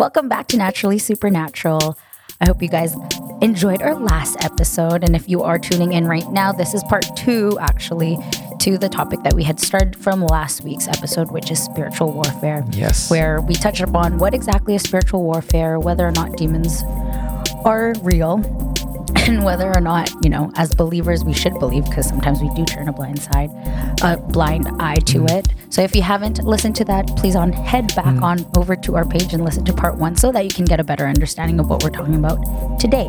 Welcome back to Naturally Supernatural. I hope you guys enjoyed our last episode. And if you are tuning in right now, this is part two, actually, to the topic that we had started from last week's episode, which is spiritual warfare. Yes. Where we touched upon what exactly is spiritual warfare, whether or not demons are real, and whether or not you know as believers we should believe because sometimes we do turn a blind side a blind eye to Mm. it so if you haven't listened to that please on head back Mm. on over to our page and listen to part one so that you can get a better understanding of what we're talking about today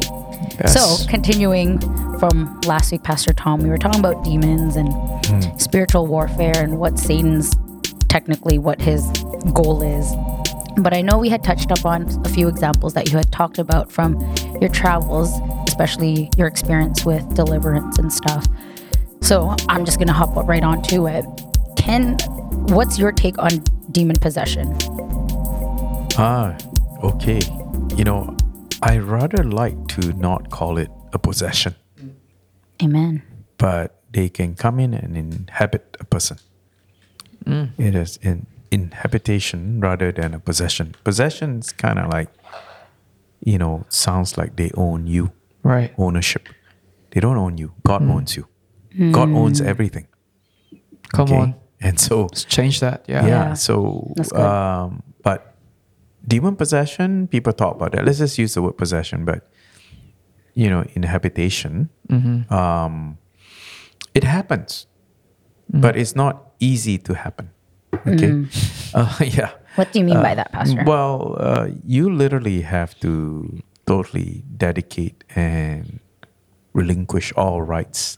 Yes. so continuing from last week pastor tom we were talking about demons and Mm. spiritual warfare and what satan's technically what his goal is but I know we had touched up on a few examples that you had talked about from your travels, especially your experience with deliverance and stuff. So I'm just gonna hop right on to it. Ken, what's your take on demon possession? Ah, okay. You know, I rather like to not call it a possession, Amen. but they can come in and inhabit a person. Mm. It is an inhabitation rather than a possession. Possession is kind of like, you know, sounds like they own you, Right. ownership. They don't own you. God mm. owns you. God owns mm. everything. Come okay? on. And so Let's change that. Yeah. yeah, Yeah. so um but demon possession people talk about that let's just use the word possession but you know in habitation Mm-hmm. um it happens but it's not easy to happen okay uh, yeah What do you mean by that, Pastor? well uh, you literally have to totally dedicate and relinquish all rights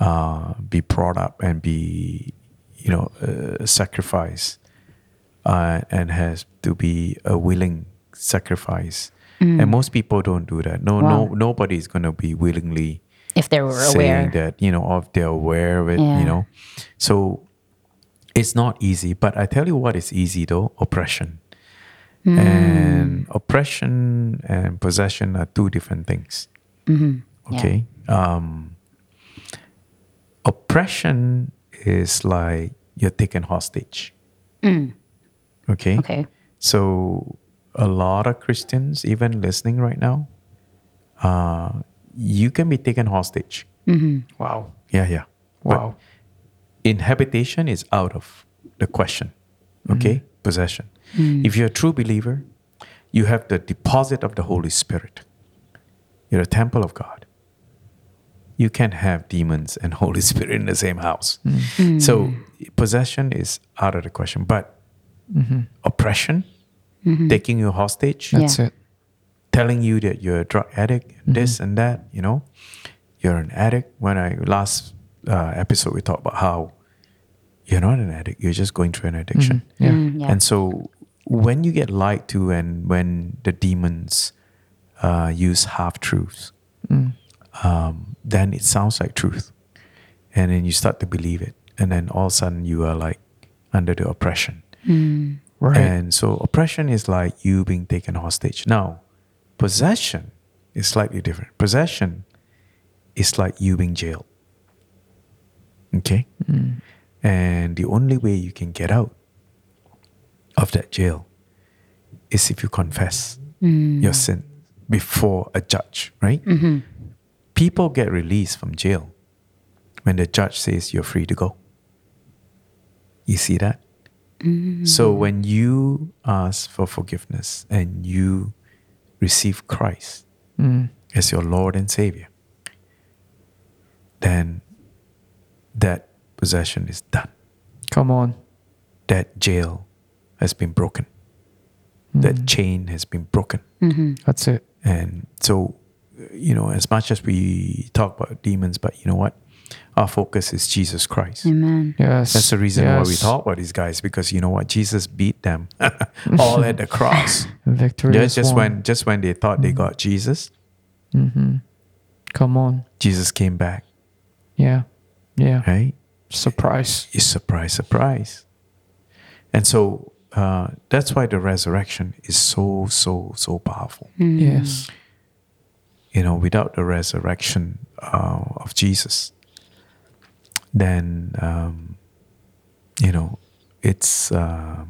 uh, be brought up and be you know uh, sacrifice uh, and has to be a willing sacrifice and most people don't do that no no Wow. nobody is going to be willingly if they were saying aware. that you know of they're aware of it Yeah. you know so it's not easy but i tell you what is easy though oppression Hmm. and oppression and possession are two different things Mm-hmm. Yeah. Okay um oppression is like you're taken hostage okay Mm. Okay. so a lot of Christians, even listening right now, uh, you can be taken hostage. Wow. Yeah, yeah. But Wow. inhabitation is out of the question. Okay, possession. If you're a true believer, you have the deposit of the Holy Spirit. You're a temple of God. You can't have demons and Holy Spirit in the same house. Mm. Mm. So possession is out of the question. But mm-hmm. oppression, mm-hmm. taking you hostage, That's Yeah. it. telling you that you're a drug addict, mm-hmm. this and that, you know, you're an addict. When I last uh, episode we talked about how you're not an addict, you're just going through an addiction. Yeah. Mm, yeah. And so when you get lied to and when the demons uh, use half truths, mm. Um, then it sounds like truth. And then you start to believe it. And then all of a sudden you are like under the oppression. Hmm. Right. And so oppression is like you being taken hostage. Now, possession is slightly different. Possession is like you being jailed. Okay? Hmm. And the only way you can get out of that jail is if you confess hmm. your sin before a judge, right? Mm-hmm. People get released from jail when the judge says you're free to go. You see that? Mm-hmm. So when you ask for forgiveness and you receive Christ Mm. as your Lord and Savior, then that possession is done. Come on. That jail has been broken. That mm. chain has been broken. Mm-hmm. That's it. And so, you know, as much as we talk about demons, but you know what? Our focus is Jesus Christ. Amen. Yes. That's the reason why we talk about these guys because you know what? Jesus beat them all at the cross. Victory just just when just when they thought they mm-hmm. got Jesus, mm-hmm. Come on. Jesus came back, Yeah. Yeah. right? Surprise. It's surprise, surprise. And so uh, that's why the resurrection is so, so, so powerful. Mm. Yes. You know, without the resurrection uh, of Jesus, then um, you know, it's uh,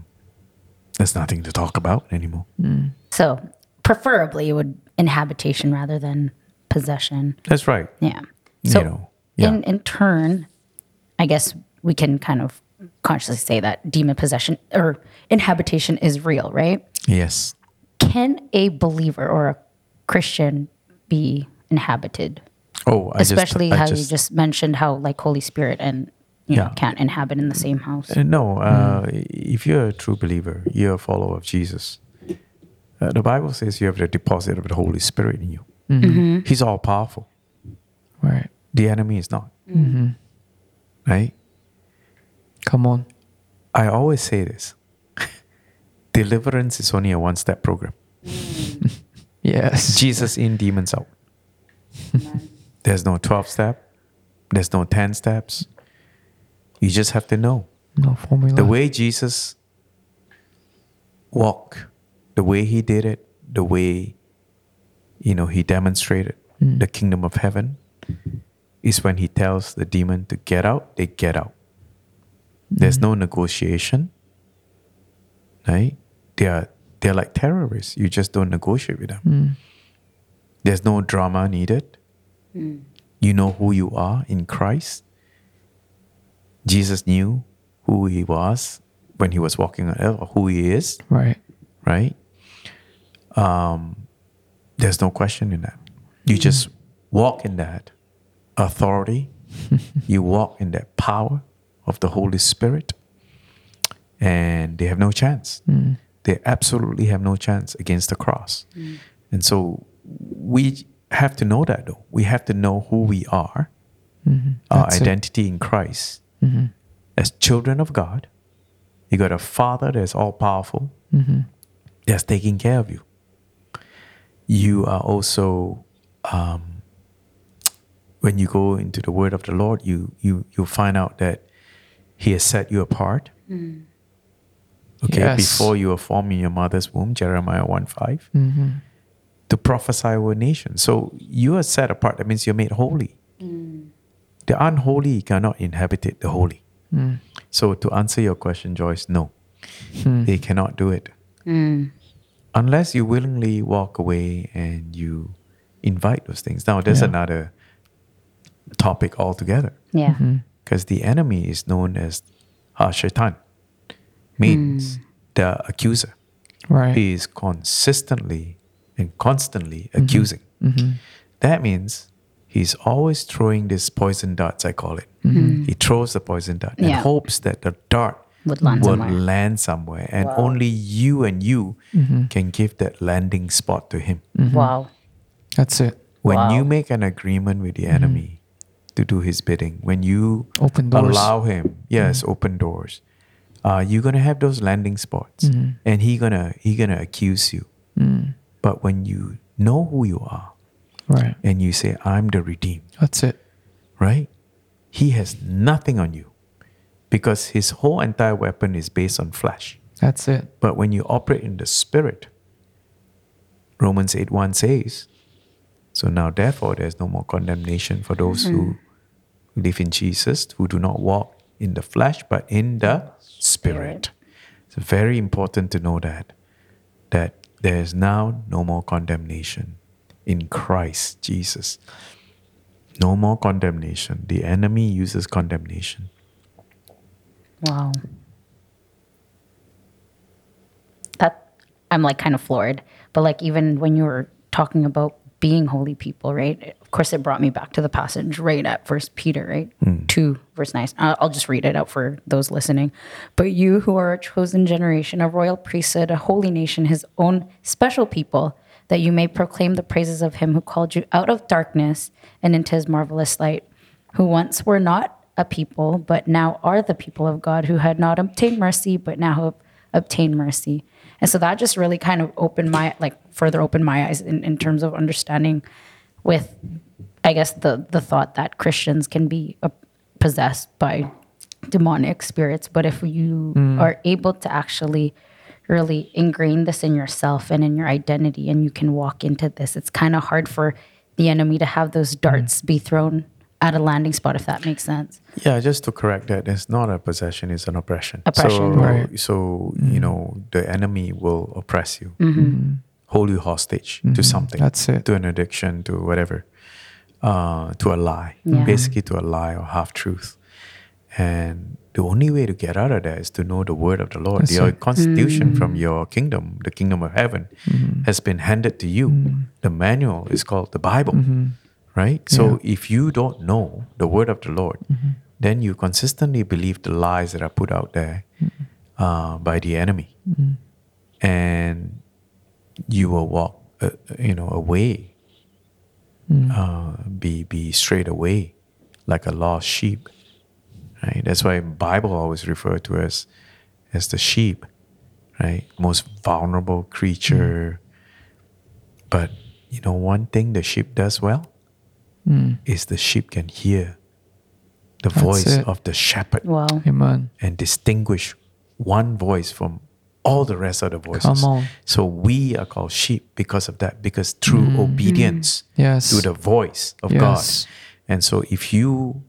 There's nothing to talk about anymore. So preferably it would inhabitation rather than possession. That's right. Yeah. You So know, yeah. in in turn, I guess we can kind of consciously say that demon possession or inhabitation is real, right? Yes. Can a believer or a Christian be inhabited? Oh, I Especially just, I how just, you just mentioned how like Holy Spirit and you know Yeah. can't inhabit in the same house. Uh, no, uh, if you're a true believer, you're a follower of Jesus. Uh, the Bible says you have the deposit of the Holy Spirit in you. Mm-hmm. He's all powerful. Right. The enemy is not. Right? Come on. I always say this deliverance is only a one step program. Yes. Jesus in, demons out. There's no 12 step, there's no 10 steps. You just have to know. No formula. The way Jesus walked, the way he did it, the way you know he demonstrated hmm. the kingdom of heaven is when he tells the demon to get out, they get out. There's hmm. no negotiation. Right? They are they're like terrorists. You just don't negotiate with them. Mm. There's no drama needed. You know who you are in Christ. Jesus knew who he was when he was walking on earth, or who he is, Right. right? Um, there's no question in that. You just walk in that authority, you walk in that power of the Holy Spirit, and they have no chance. They absolutely have no chance against the cross. Mm. And so we have to know that though. We have to know who we are, mm-hmm. our That's it. identity in Christ mm-hmm. as children of God. You got a father that's all powerful, mm-hmm. that's taking care of you. You are also, um, when you go into the word of the Lord, you you you find out that He has set you apart. Mm. Okay, Yes. before you were formed in your mother's womb, Jeremiah 1 5, Mm-hmm. to prophesy over nations. So you are set apart. That means you're made holy. The unholy cannot inhabit the holy. Mm. So to answer your question, Joyce, no, Hmm. they cannot do it unless you willingly walk away and you invite those things. Now, there's Yeah. another topic altogether Yeah. Mm-hmm. because the enemy is known as Hashatan, means hmm. the accuser. Right. He is consistently and constantly Mm-hmm. accusing. Mm-hmm. That means he's always throwing these poison darts, I call it. Mm-hmm. Hmm. He throws the poison dart and Mm-hmm. Hopes that the dart Would land will somewhere. land somewhere. And only you and you mm-hmm. can give that landing spot to him. Wow. That's it. When Wow. you make an agreement with the enemy to do his bidding, when you Open doors. allow him, yes, open doors, uh, you're gonna have those landing spots, and he gonna he gonna accuse you. Mm. But when you know who you are Right. and you say, "I'm the redeemed," That's it. right? He has nothing on you because his whole entire weapon is based on flesh. That's it. But when you operate in the spirit, Romans 8 1 says, So now therefore there's no more condemnation for those who live in Jesus, who do not walk in the flesh, but in the spirit. It's very important to know that, that there is now no more condemnation in Christ Jesus. No more condemnation. The enemy uses condemnation. Wow. That I'm like kind of floored. But like even when you were talking about being holy people, right? Of course, it brought me back to the passage right at First Peter, right? Hmm. Two verse nine. I'll just read it out for those listening. But you who are a chosen generation, a royal priesthood, a holy nation, His own special people, that you may proclaim the praises of Him who called you out of darkness and into His marvelous light, who once were not a people, but now are the people of God, who had not obtained mercy, but now have obtained mercy. And so that just really kind of opened my, like, further opened my eyes in, in terms of understanding with, I guess, the, the thought that Christians can be uh, possessed by demonic spirits. But if you mm. are able to actually really ingrain this in yourself and in your identity and you can walk into this, it's kind of hard for the enemy to have those mm. darts be thrown at a landing spot, if that makes sense. Yeah, just to correct that, it's not a possession; it's an oppression. Oppression. So, Right. so you mm. know, the enemy will oppress you, mm-hmm. Mm-hmm. Hold you hostage to mm-hmm. something, That's it. to an addiction, to whatever, uh, to a lie, Yeah. basically to a lie or half truth. And the only way to get out of that is to know the word of the Lord. That's Your it. constitution from mm. your kingdom, the kingdom of heaven, Mm-hmm. has been handed to you. Mm. The manual is called the Bible, mm-hmm. right? So if you don't know the word of the Lord, mm-hmm. then you consistently believe the lies that are put out there mm. uh, by the enemy, and you will walk, uh, you know, away, uh, be be straight away, like a lost sheep. Right. That's why Bible always refer to as as the sheep, right? Most vulnerable creature. But you know, one thing the sheep does well Mm. is the sheep can hear the That's voice it. of the shepherd Wow. Amen. and distinguish one voice from all the rest of the voices. So we are called sheep because of that, because through Mm. obedience Yes. to the voice of Yes. God. And so if you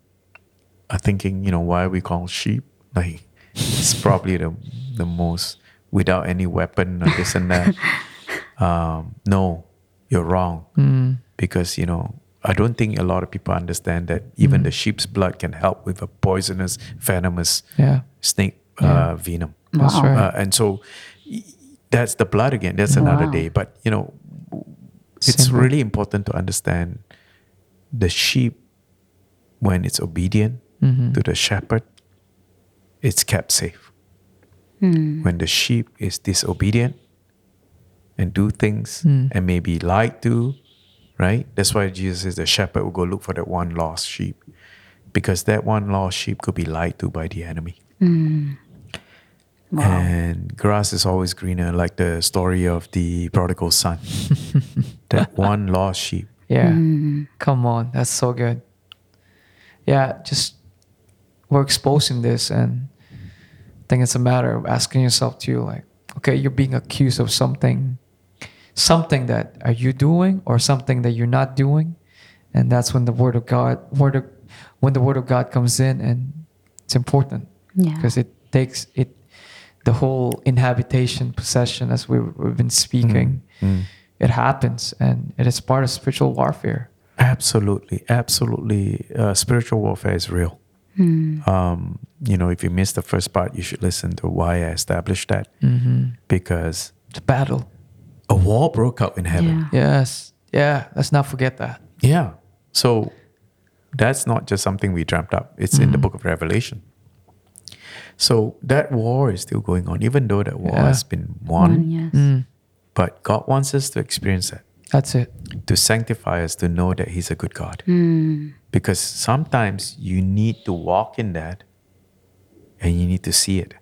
are thinking, you know, why are we called sheep? Like it's probably the the most without any weapon or this and that. um, no, you're wrong. Mm. Because, you know, I don't think a lot of people understand that even the sheep's blood can help with a poisonous, venomous Yeah. snake uh, venom. That's Wow. right. Uh, and so that's the blood again. That's another Wow. day. But, you know, it's Simple. really important to understand the sheep, when it's obedient Mhm. to the shepherd, it's kept safe. Hmm. When the sheep is disobedient and do things Mm. and maybe lied to, right? That's why Jesus says the shepherd will go look for that one lost sheep because that one lost sheep could be lied to by the enemy. Wow. And grass is always greener, like the story of the prodigal son. that one lost sheep. Yeah. Mm-hmm. Come on. That's so good. Yeah. Just we're exposing this, and I think it's a matter of asking yourself too, like, okay, you're being accused of something, something that are you doing or something that you're not doing, and that's when the word of God, word of, when the word of God comes in, and it's important Yeah. because it takes it the whole inhabitation possession as we, we've been speaking Mm. it happens and it is part of spiritual warfare Absolutely, absolutely. Uh, spiritual warfare is real. Um, you know, if you missed the first part, you should listen to why I established that mm-hmm. because it's a battle a war broke out in heaven. Yeah. yes yeah let's not forget that Yeah. So that's not just something we dreamt up. It's in the Mhm. book of Revelation. So that war is still going on, even though that war Yeah. has been won. One, yes. Mm, But God wants us to experience that, that's it to sanctify us, to know that He's a good God. Hmm. Because sometimes you need to walk in that and you need to see it,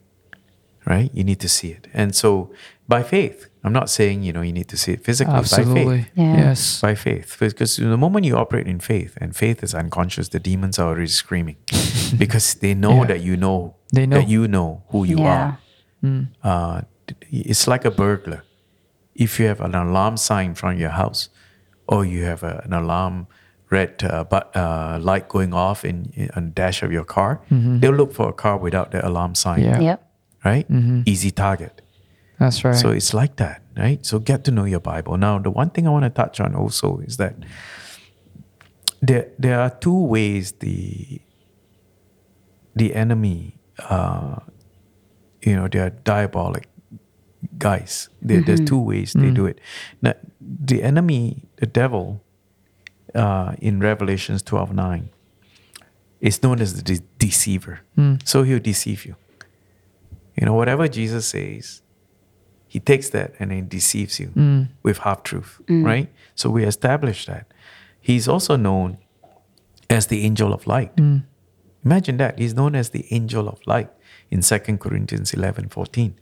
right? You need to see it. And so by faith, I'm not saying, you know, you need to see it physically, by faith. absolutely Yeah. yes by faith because the moment you operate in faith and faith is unconscious the demons are already screaming because they know Yeah. that you know They know. that you know who you Yeah. are Mm, uh, it's like a burglar if you have an alarm sign in front of your house or you have a, an alarm red uh, but, uh, light going off in, in on the dash of your car they'll look for a car without the alarm sign Mm-hmm. Yeah. Yep. right Mhm. easy target that's right so it's like that, right? So get to know your Bible. Now, the one thing I want to touch on also is that there there are two ways the the enemy, uh, you know, they are diabolic guys. There, There's two ways they do it. Now, the enemy, the devil, uh, in Revelations twelve nine, is known as the de- deceiver. Mm, So he'll deceive you. You know, whatever Jesus says, he takes that and then deceives you mm, with half truth, right? So we establish that. He's also known as the angel of light. Mm, Imagine that. He's known as the angel of light in 2 Corinthians 11 14.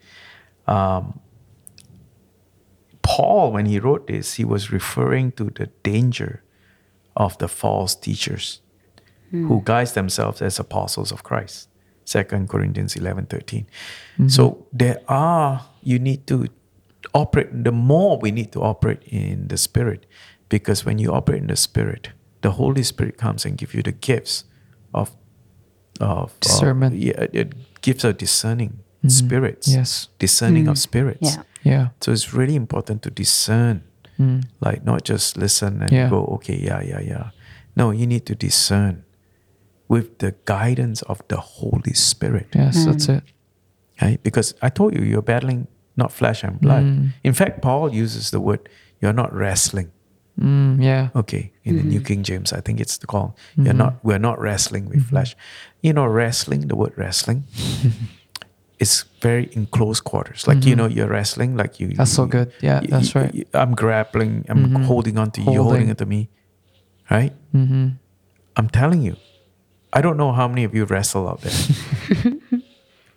Um, Paul, when he wrote this, he was referring to the danger of the false teachers who guise themselves as apostles of Christ. 2 Corinthians 11 13. So there are, you need to operate, the more we need to operate in the spirit, because when you operate in the spirit, the Holy Spirit comes and give you the gifts of of of- Discernment. yeah, it gives a discerning Mhm. spirits. Yes. discerning of Mm. spirits. Yeah. Yeah. So it's really important to discern, Mm. like not just listen and Yeah. go, okay, yeah, yeah, yeah. No, you need to discern with the guidance of the Holy Spirit, Yes, that's Mm. it. right? Because I told you, you're battling not flesh and blood. Mm. In fact, Paul uses the word, you're not wrestling. Mm, yeah. Okay, in the New King James, I think it's called. You're Mhm. not. We're not wrestling with flesh. You know, wrestling. The word wrestling. is very in close quarters. Like you Mhm. know, you're wrestling. Like you. That's so good. Yeah, you- that's right. you- I'm grappling. I'm holding on to you. You're holding Holding. it to me. Right. Mm-hmm. I'm telling you. I don't know how many of you wrestle out there,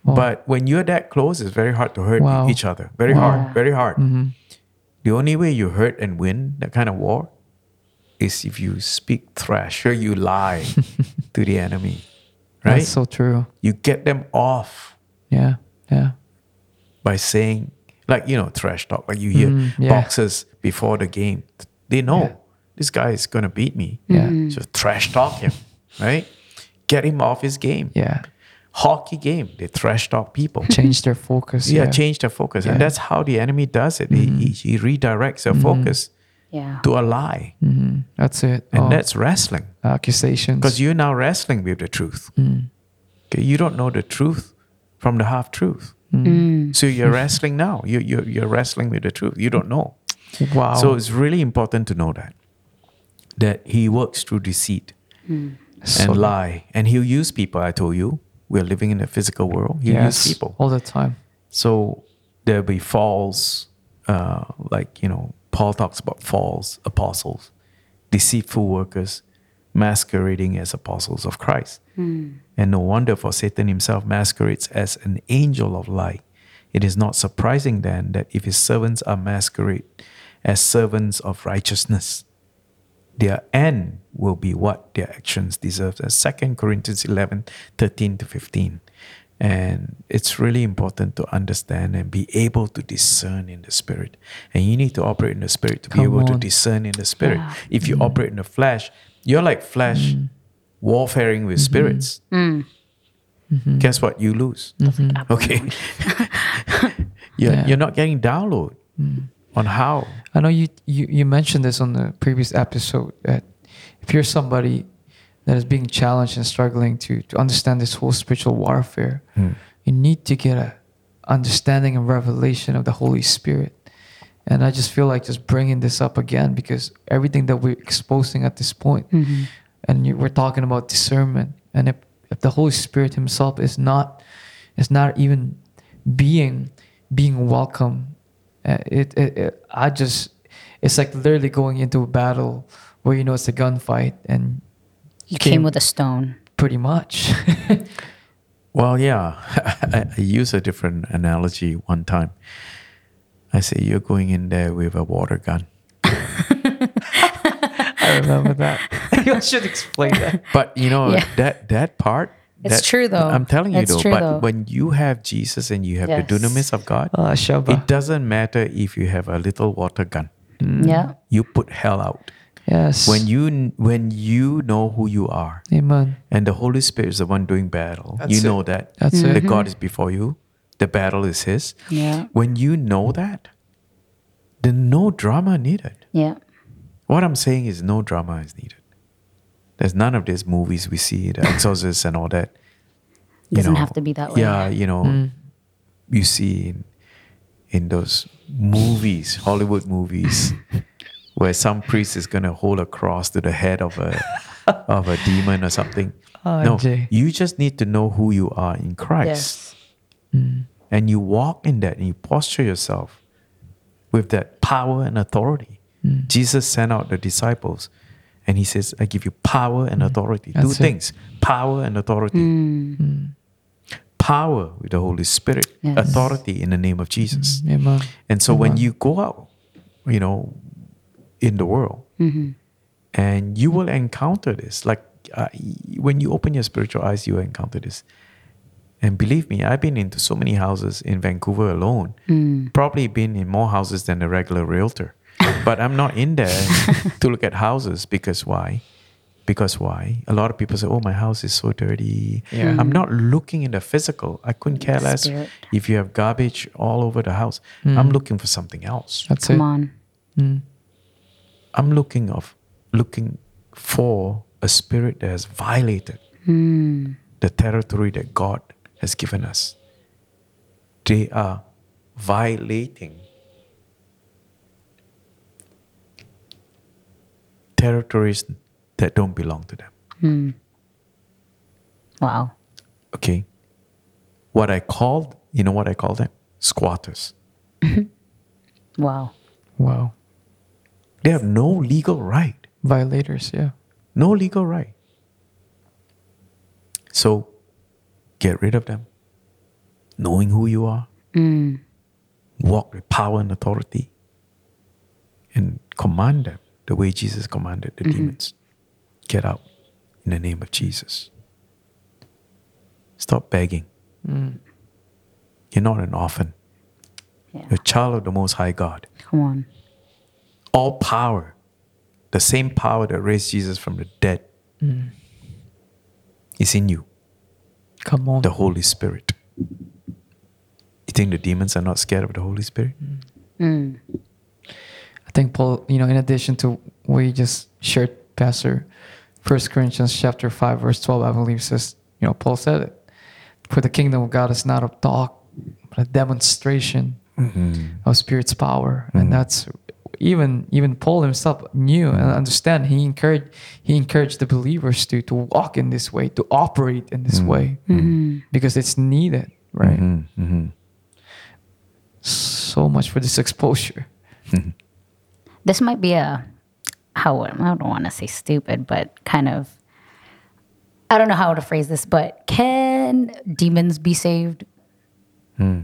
Wow. but when you're that close, it's very hard to hurt Wow. each other. Very Wow. hard. Very hard. The only way you hurt and win that kind of war is if you speak trash or you lie to the enemy. Right? That's so true. you get them off Yeah. Yeah. by saying, like, you know, trash talk. Like you hear Mm, yeah. boxers before the game. They know Yeah. this guy is going to beat me. Yeah. So trash talk him, right? Get him off his game. Yeah. Hockey game, they trash talk people. Change their focus. yeah, Yeah. change their focus. Yeah. And that's how the enemy does it. He, he, he redirects their focus Yeah. to a lie. Mm-hmm. That's it. And Oh, that's wrestling. accusations. Because you're now wrestling with the truth. Mm. Okay, you don't know the truth from the half truth. Mm. So you're wrestling now. You, you're, you're wrestling with the truth. You don't know. Wow. So it's really important to know that. That he works through deceit So- and lie. And he'll use people, I told you. We're living in a physical world. He'll yes, use people. all the time. So there'll be false, uh, like, you know, Paul talks about false apostles, deceitful workers masquerading as apostles of Christ. And no wonder for Satan himself masquerades as an angel of light. It is not surprising then that if his servants are masquerade as servants of righteousness, their end will be what their actions deserve. That's 2 Corinthians 11, 13 to 15. And it's really important to understand and be able to discern in the spirit. And you need to operate in the spirit to be Come able to discern in the spirit. Yeah. If you mm. operate in the flesh, you're like flesh mm. warfaring with mm-hmm. spirits. Mm. Mm-hmm. Guess what? You lose. Mhm. Okay. you're, Yeah. you're not getting download mm. On how. I know you, you you mentioned this on the previous episode that if you're somebody that is being challenged and struggling to to understand this whole spiritual warfare, you need to get a understanding and revelation of the Holy Spirit. And I just feel like just bringing this up again because everything that we're exposing at this point, Mhm. and you, we're talking about discernment, and if, if the Holy Spirit Himself is not is not even being being welcome, Uh, it, it, it I just it's like literally going into a battle where you know it's a gunfight and You came with a stone. pretty much. Well, yeah, I, I use a different analogy one time. I say you're going in there with a water gun, I remember that. you should explain that. but you know Yeah. that that part. It's that- true, though. I'm telling you It's though. true, but though. when you have Jesus and you have the Yes. dunamis of God, ah, Shaba. it doesn't matter if you have a little water gun. Hmm. Yeah. You put hell out. yes. When you when you know who you are, Amen. and the Holy Spirit is the one doing battle, That's you it. know that That's that it. God mm-hmm. is before you. The battle is His. Yeah. When you know that, then no drama needed. Yeah. What I'm saying is no drama is needed. There's none of these movies we see, the Exorcist and all that. Doesn't have to be that way. Yeah, you know, Mm. you see in, in those movies, Hollywood movies, where some priest is gonna hold a cross to the head of a of a demon or something. Oh, no, Jay. you just need to know who you are in Christ, Yes. Mm. and you walk in that, and you posture yourself with that power and authority. Mm. Jesus sent out the disciples, and he says, "I give you power and authority. Two Mm. That's it. things: power and authority." Mm. Mm. Power with the Holy Spirit, Yes. authority in the name of Jesus. Amen. And so when you go out, you know, in the world, Mhm. and you will encounter this, like uh, when you open your spiritual eyes, you will encounter this. And believe me, I've been into so many houses in Vancouver alone. Mm. Probably been in more houses than a regular realtor. But I'm not in there to look at houses because why? Because why? A lot of people say, "Oh, my house is so dirty." Yeah. I'm not looking in the physical. I couldn't care less Spirit. if you have garbage all over the house. I'm looking for something else. That's Come it. on. Mm. I'm looking of looking for a spirit that has violated Hmm. the territory that God has given us. They are violating territories that don't belong to them. Hmm. Wow. Okay. What I called, you know what I call them? Squatters. Wow. Wow. They have no legal right. Violators, yeah. No legal right. So get rid of them. Knowing who you are, Mm. walk with power and authority, and command them the way Jesus commanded the demons. Get out in the name of Jesus. Stop begging. Mm. You're not an orphan. Yeah. You're a child of the Most High God. Come on. All power, the same power that raised Jesus from the dead, Mm. is in you. Come on. the Holy Spirit. You think the demons are not scared of the Holy Spirit? Mm. I think Paul, you know, in addition to what you just shared, Pastor, First Corinthians chapter five, verse twelve, I believe says, you know, Paul said it. For the kingdom of God is not a talk, but a demonstration of Spirit's power, and that's even even Paul himself knew and understand. He encouraged he encouraged the believers to to walk in this way, to operate in this way, Mm-hmm. because it's needed, right? Mhm, mhm. So much for this exposure. This might be a how I don't want to say stupid, but kind of I don't know how to phrase this, but can demons be saved?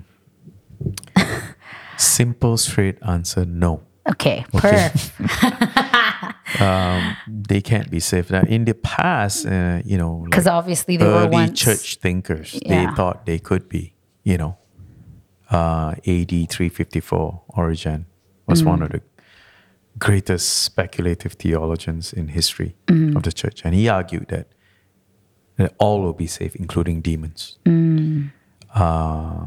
Simple, straight answer no. Okay, Okay. Um, they can't be saved. Now, in the past, uh, you know, like Because obviously they were early once church thinkers, Yeah. they thought they could be, you know. Uh, AD 354, Origen was one Mm. of the greatest speculative theologians in history Mm. of the church. And he argued that, that all will be saved, including demons. Mm. Uh,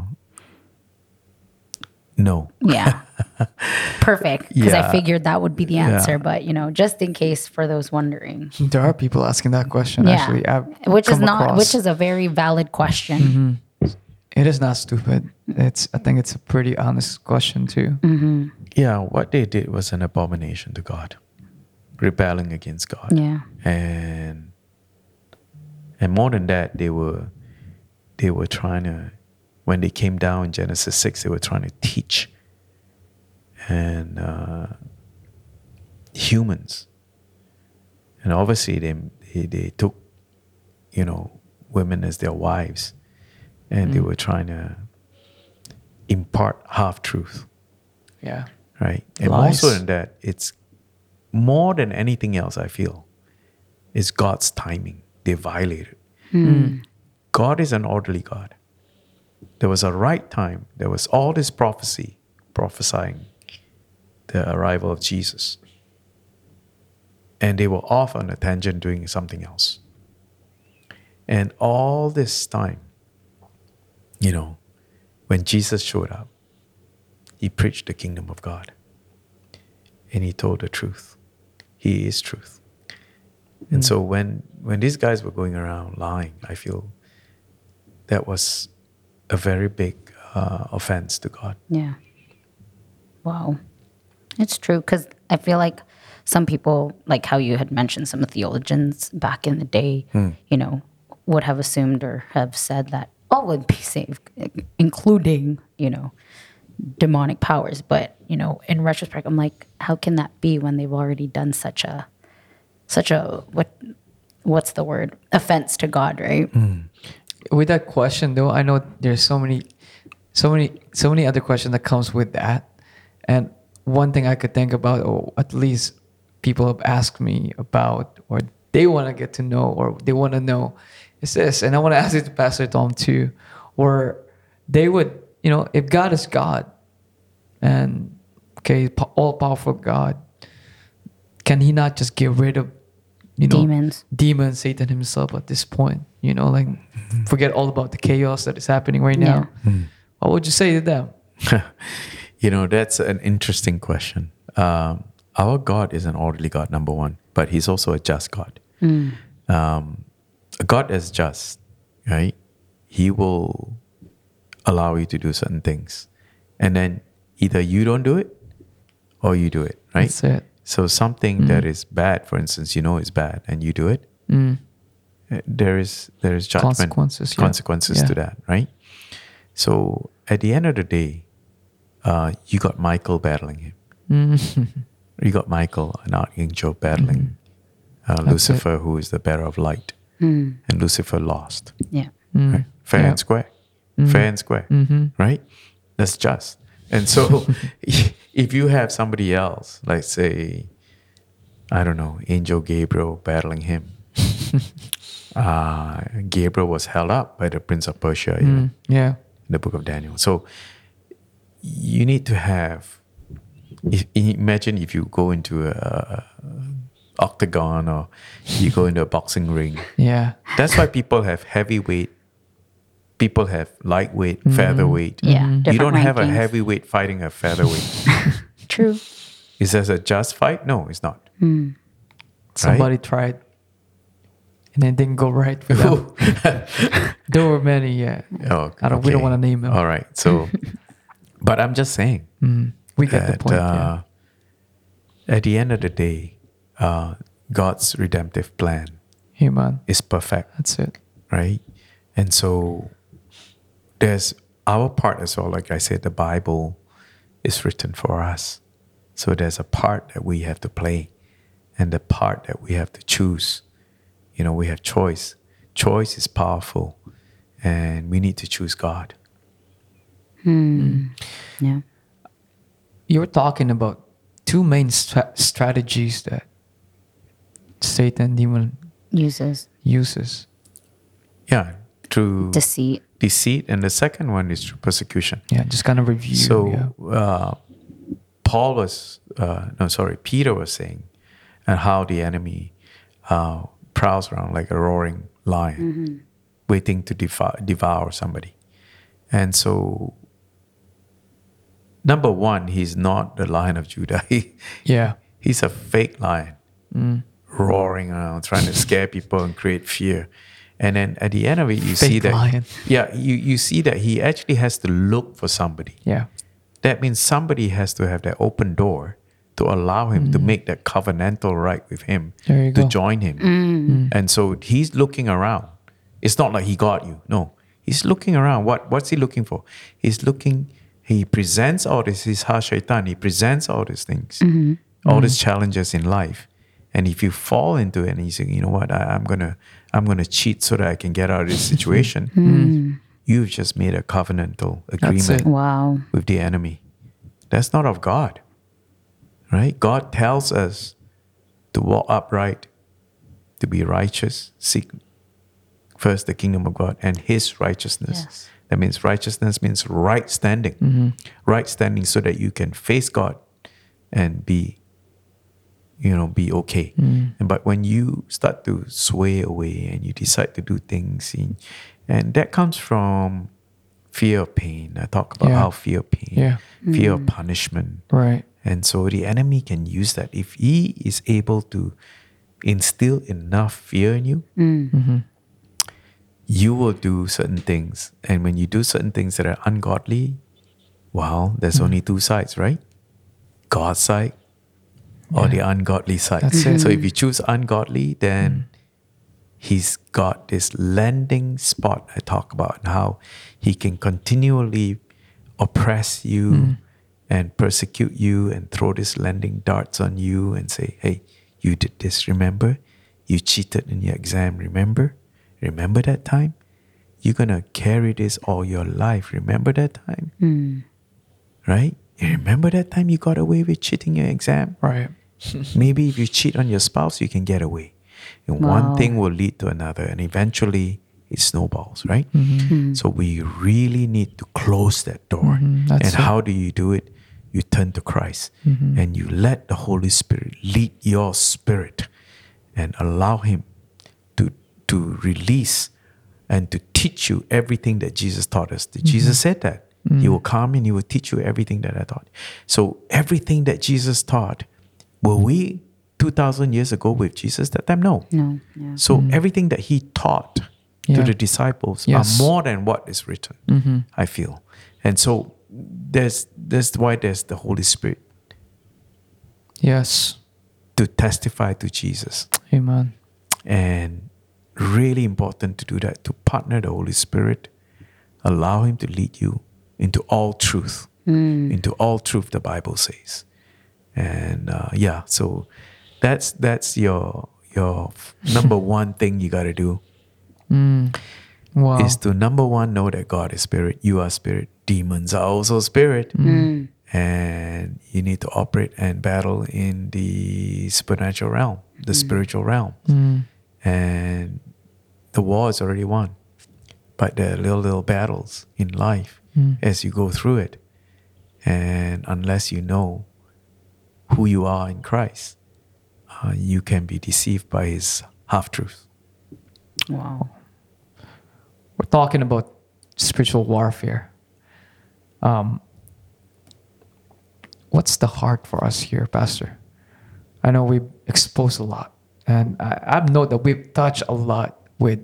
no. Yeah. Perfect. Because Yeah. I figured that would be the answer. Yeah. But, you know, just in case for those wondering. There are people asking that question. Yeah. Actually, I've which is not, across. which is a very valid question. Mm-hmm. It is not stupid. It's I think it's a pretty honest question too. Mm. Yeah, what they did was an abomination to God, rebelling against God. Yeah. and and more than that they were they were trying to when they came down in genesis 6 they were trying to teach and uh, humans and obviously they, they they took you know women as their wives and they mm. were trying to impart half truth Yeah. right? And Lies. also than that, it's more than anything else. I feel is God's timing. They violated. Hmm. Hmm. God is an orderly God. There was a right time. There was all this prophecy prophesying the arrival of Jesus, and they were off on a tangent doing something else. And all this time, you know, when Jesus showed up, he preached the kingdom of God. And he told the truth. He is truth. And so when when these guys were going around lying, I feel that was a very big uh, offense to God. Yeah. Wow. It's true because I feel like some people, like how you had mentioned, some theologians back in the day, you know, would have assumed or have said that all would be saved, including, you know, demonic powers. But, you know, in retrospect, I'm like, how can that be when they've already done such a, such a, what, what's the word? Offense to God, right? Mm. With that question though, I know there's so many, so many, so many other questions that comes with that. And one thing I could think about, or at least people have asked me about, or they want to get to know, or they want to know, is this. And I want to ask it to Pastor Tom too, where they would, you know, if God is God, and okay, all powerful God, can He not just get rid of you know, Demons. demon Satan himself at this point. You know, like forget all about the chaos that is happening right now. What would you say to them? you know, that's an interesting question. Um, our God is an orderly God, number one, but He's also a just God. Um, a God is just, right? He will allow you to do certain things, and then either you don't do it or you do it, right? That's it. So something that is bad, for instance, you know is bad, and you do it. Mm. uh, There is there is judgment, Consequences, yeah. consequences to Yeah. that, right? So at the end of the day, uh, you got Michael battling him. Mm. You got Michael, an archangel, battling uh, Mm-hmm. It. Lucifer, who is the bearer of light, Mm. and Lucifer lost. Yeah. Mm. Right? Fair Yeah. and square, Mhm. fair and square, Mhm. right? That's just. And so, if you have somebody else, like say, I don't know, Angel Gabriel battling him, uh, Gabriel was held up by the Prince of Persia, even Mm. Yeah. in the book of Daniel. So you need to have. If, imagine if you go into a, octagon or you go into a boxing ring. Yeah. That's why people have heavyweight. People have lightweight, featherweight. Yeah. Mhm. You don't have a heavyweight fighting a featherweight. True. Is that a just fight? No, it's not. Mm. Somebody tried. And it didn't go right for them. there were many, yeah. Oh, I don't- we don't wanna name them. All right. So, but I'm just saying. Mm. We get the that, point. yeah. uh, At the end of the day, uh, God's redemptive plan Hey, man. is perfect, That's it. right? And so there's our part as well. Like I said, the Bible is written for us. So there's a part that we have to play and the part that we have to choose. You know, we have choice. Choice is powerful and we need to choose God. Hmm. Yeah. You were talking about two main stra- strategies that Satan demon Uses uses. Yeah, through deceit. deceit. And the second one is through persecution. Yeah, just kind of review. So yeah. uh, Paul was, uh, no, sorry, Peter was saying, and how the enemy uh, prowls around like a roaring lion, waiting to devour, devour somebody. And so, number one, he's not the lion of Judah. He, yeah. he's a fake lion, Mm. Roaring around, trying to scare people and create fear. And then at the end of it, you see that, lion. yeah, you, you see that he actually has to look for somebody Yeah. that means somebody has to have that open door to allow him to make that covenantal right with him Mm. There you to go. join him. Mm. And so he's looking around. It's not like he got you. No. He's looking around. What what's he looking for? He's looking, he presents all this, he's Ha Shaitan, he presents all these things, all these challenges in life. And if you fall into it and you say, you know what, I, I'm gonna I'm gonna cheat so that I can get out of this situation, you've just made a covenantal agreement. Wow. with the enemy. That's not of God. Right? God tells us to walk upright, to be righteous, seek first the kingdom of God and his righteousness. Yes. That means righteousness means right standing. Mm-hmm. Right standing so that you can face God and be you know be okay. Mm. But when you start to sway away and you decide to do things in, and that comes from fear of pain. I talk about Yeah. how fear of pain, Yeah. fear of punishment. Right. And so the enemy can use that. If he is able to instill enough fear in you, Mm-hmm. you will do certain things. And when you do certain things that are ungodly, well, there's only two sides, right? God's side or Yeah. the ungodly side. It. So if you choose ungodly, then he's got this landing spot I talk about and how he can continually oppress you and persecute you and throw these landing darts on you and say, hey, you did this, remember? You cheated in your exam, remember? Remember that time? You're going to carry this all your life. Remember that time? Mm. Right? You remember that time you got away with cheating your exam? Right. Maybe if you cheat on your spouse, you can get away. And Wow. one thing will lead to another, and eventually it snowballs, right? Mm-hmm. So we really need to close that door. Mhm, And it. how do you do it? You turn to Christ Mhm. and you let the Holy Spirit lead your spirit and allow Him to, to release and to teach you everything that Jesus taught us. Jesus said that. He will come and He will teach you everything that I taught. So, everything that Jesus taught, were we 2,000 years ago with Jesus that time? No. No. Yeah. So, everything that He taught Yeah. to the disciples Yes. are more than what is written, Mm-hmm. I feel. And so, there's, that's why there's the Holy Spirit Yes. to testify to Jesus. Amen. And really important to do that, to partner the Holy Spirit, allow Him to lead you into all truth, into all truth, the Bible says. And uh, yeah, so that's that's your your number one thing you got to do Mm. Wow. is to number one know that God is spirit, you are spirit, demons are also spirit, and you need to operate and battle in the supernatural realm, the spiritual realm, Mm. and the war is already won. But there are little little battles in life Mm. as you go through it, and unless you know who you are in Christ, uh, you can be deceived by His half truth. Wow. We're talking about spiritual warfare. Um, what's the heart for us here, Pastor? I know we've exposed a lot, and I, I know that we've touched a lot with.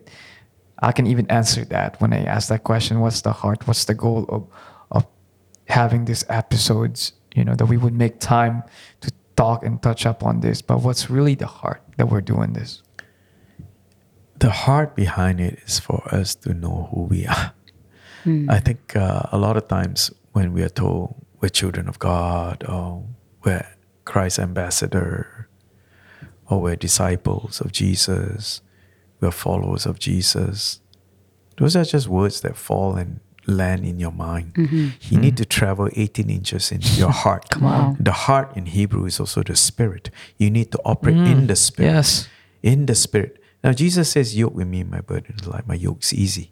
I can even answer that when I ask that question. What's the heart? What's the goal of of having these episodes? You know that we would make time to talk and touch up on this. But what's really the heart that we're doing this? the heart behind it is for us to know who we are. I think uh, a lot of times when we are told we're children of God or we're Christ's ambassador or we're disciples of Jesus, we're followers of Jesus, those are just words that fall and land in your mind. Mm-hmm. You need mm-hmm. to travel 18 inches into your heart. Wow. The heart in Hebrew is also the spirit. You need to operate in mm, the spirit Yes. in the spirit. Now Jesus says, "Yoke with me, my burden is light. My yoke's easy."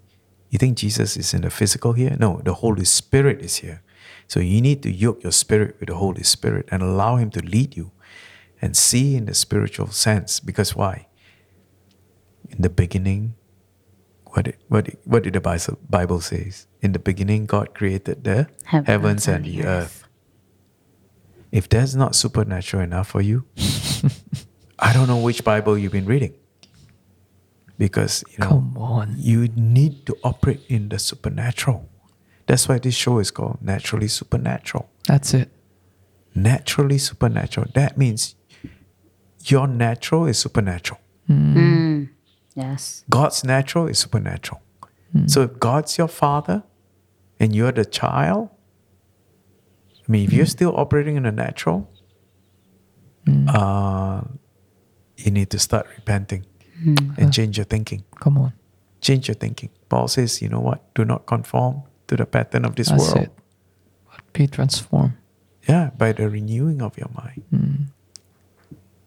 You think Jesus is in the physical here? No, the Holy Spirit is here. So you need to yoke your spirit with the Holy Spirit and allow Him to lead you, and see in the spiritual sense. Because why? In the beginning, what did, what did, what did the Bible Bible says? In the beginning, God created the Heavens heavens and and the the earth. earth. If that's not supernatural enough for you, I don't know which Bible you've been reading. Because you know Come on. you need to operate in the supernatural. That's why this show is called Naturally Supernatural. That's it. Naturally supernatural. That means your natural is supernatural. Mm. Yes. God's natural is supernatural. Hmm. So if God's your father and you're the child, I mean, if you're hmm. still operating in the natural, hmm. uh, you need to start repenting and change your thinking. Come on. Change your thinking. Paul says, you know what? Do not conform to the pattern of this That's world. it. But be transformed. Yeah, by the renewing of your mind.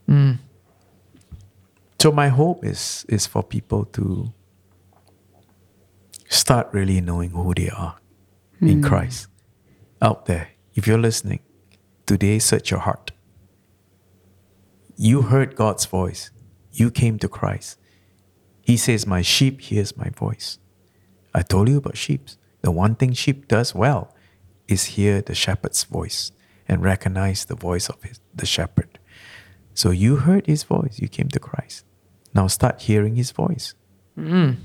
Mm. So my hope is is for people to start really knowing who they are in hmm. Christ. Out there, if you're listening, today search your heart. You heard God's voice. You came to Christ. He says, "My sheep hears my voice." I told you about sheep. The one thing sheep does well is hear the shepherd's voice and recognize the voice of his, the shepherd. So you heard his voice, you came to Christ. Now start hearing his voice. Mm.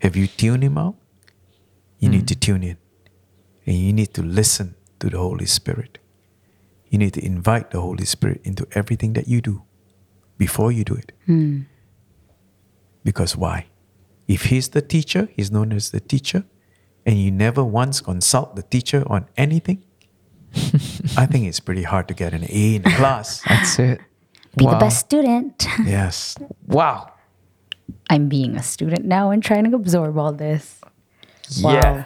Have you tuned him out? You need to tune in. And you need to listen to the Holy Spirit. You need to invite the Holy Spirit into everything that you do before you do it. Mm. Because why? If he's the teacher, he's known as the teacher, and you never once consult the teacher on anything, I think it's pretty hard to get an A in class. That's it. Be wow. the best student. yes. Wow. I'm being a student now and trying to absorb all this. Wow. Yeah.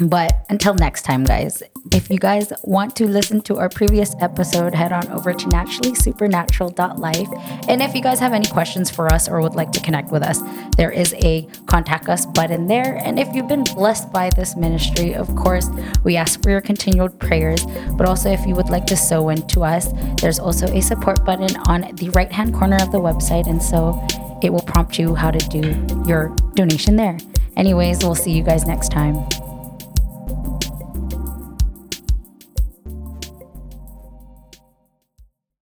But until next time, guys, if you guys want to listen to our previous episode, head on over to naturallysupernatural.life. And if you guys have any questions for us or would like to connect with us, there is a contact us button there. And if you've been blessed by this ministry, of course, we ask for your continued prayers. But also, if you would like to sow into us, there's also a support button on the right hand corner of the website. And so it will prompt you how to do your donation there. Anyways, we'll see you guys next time.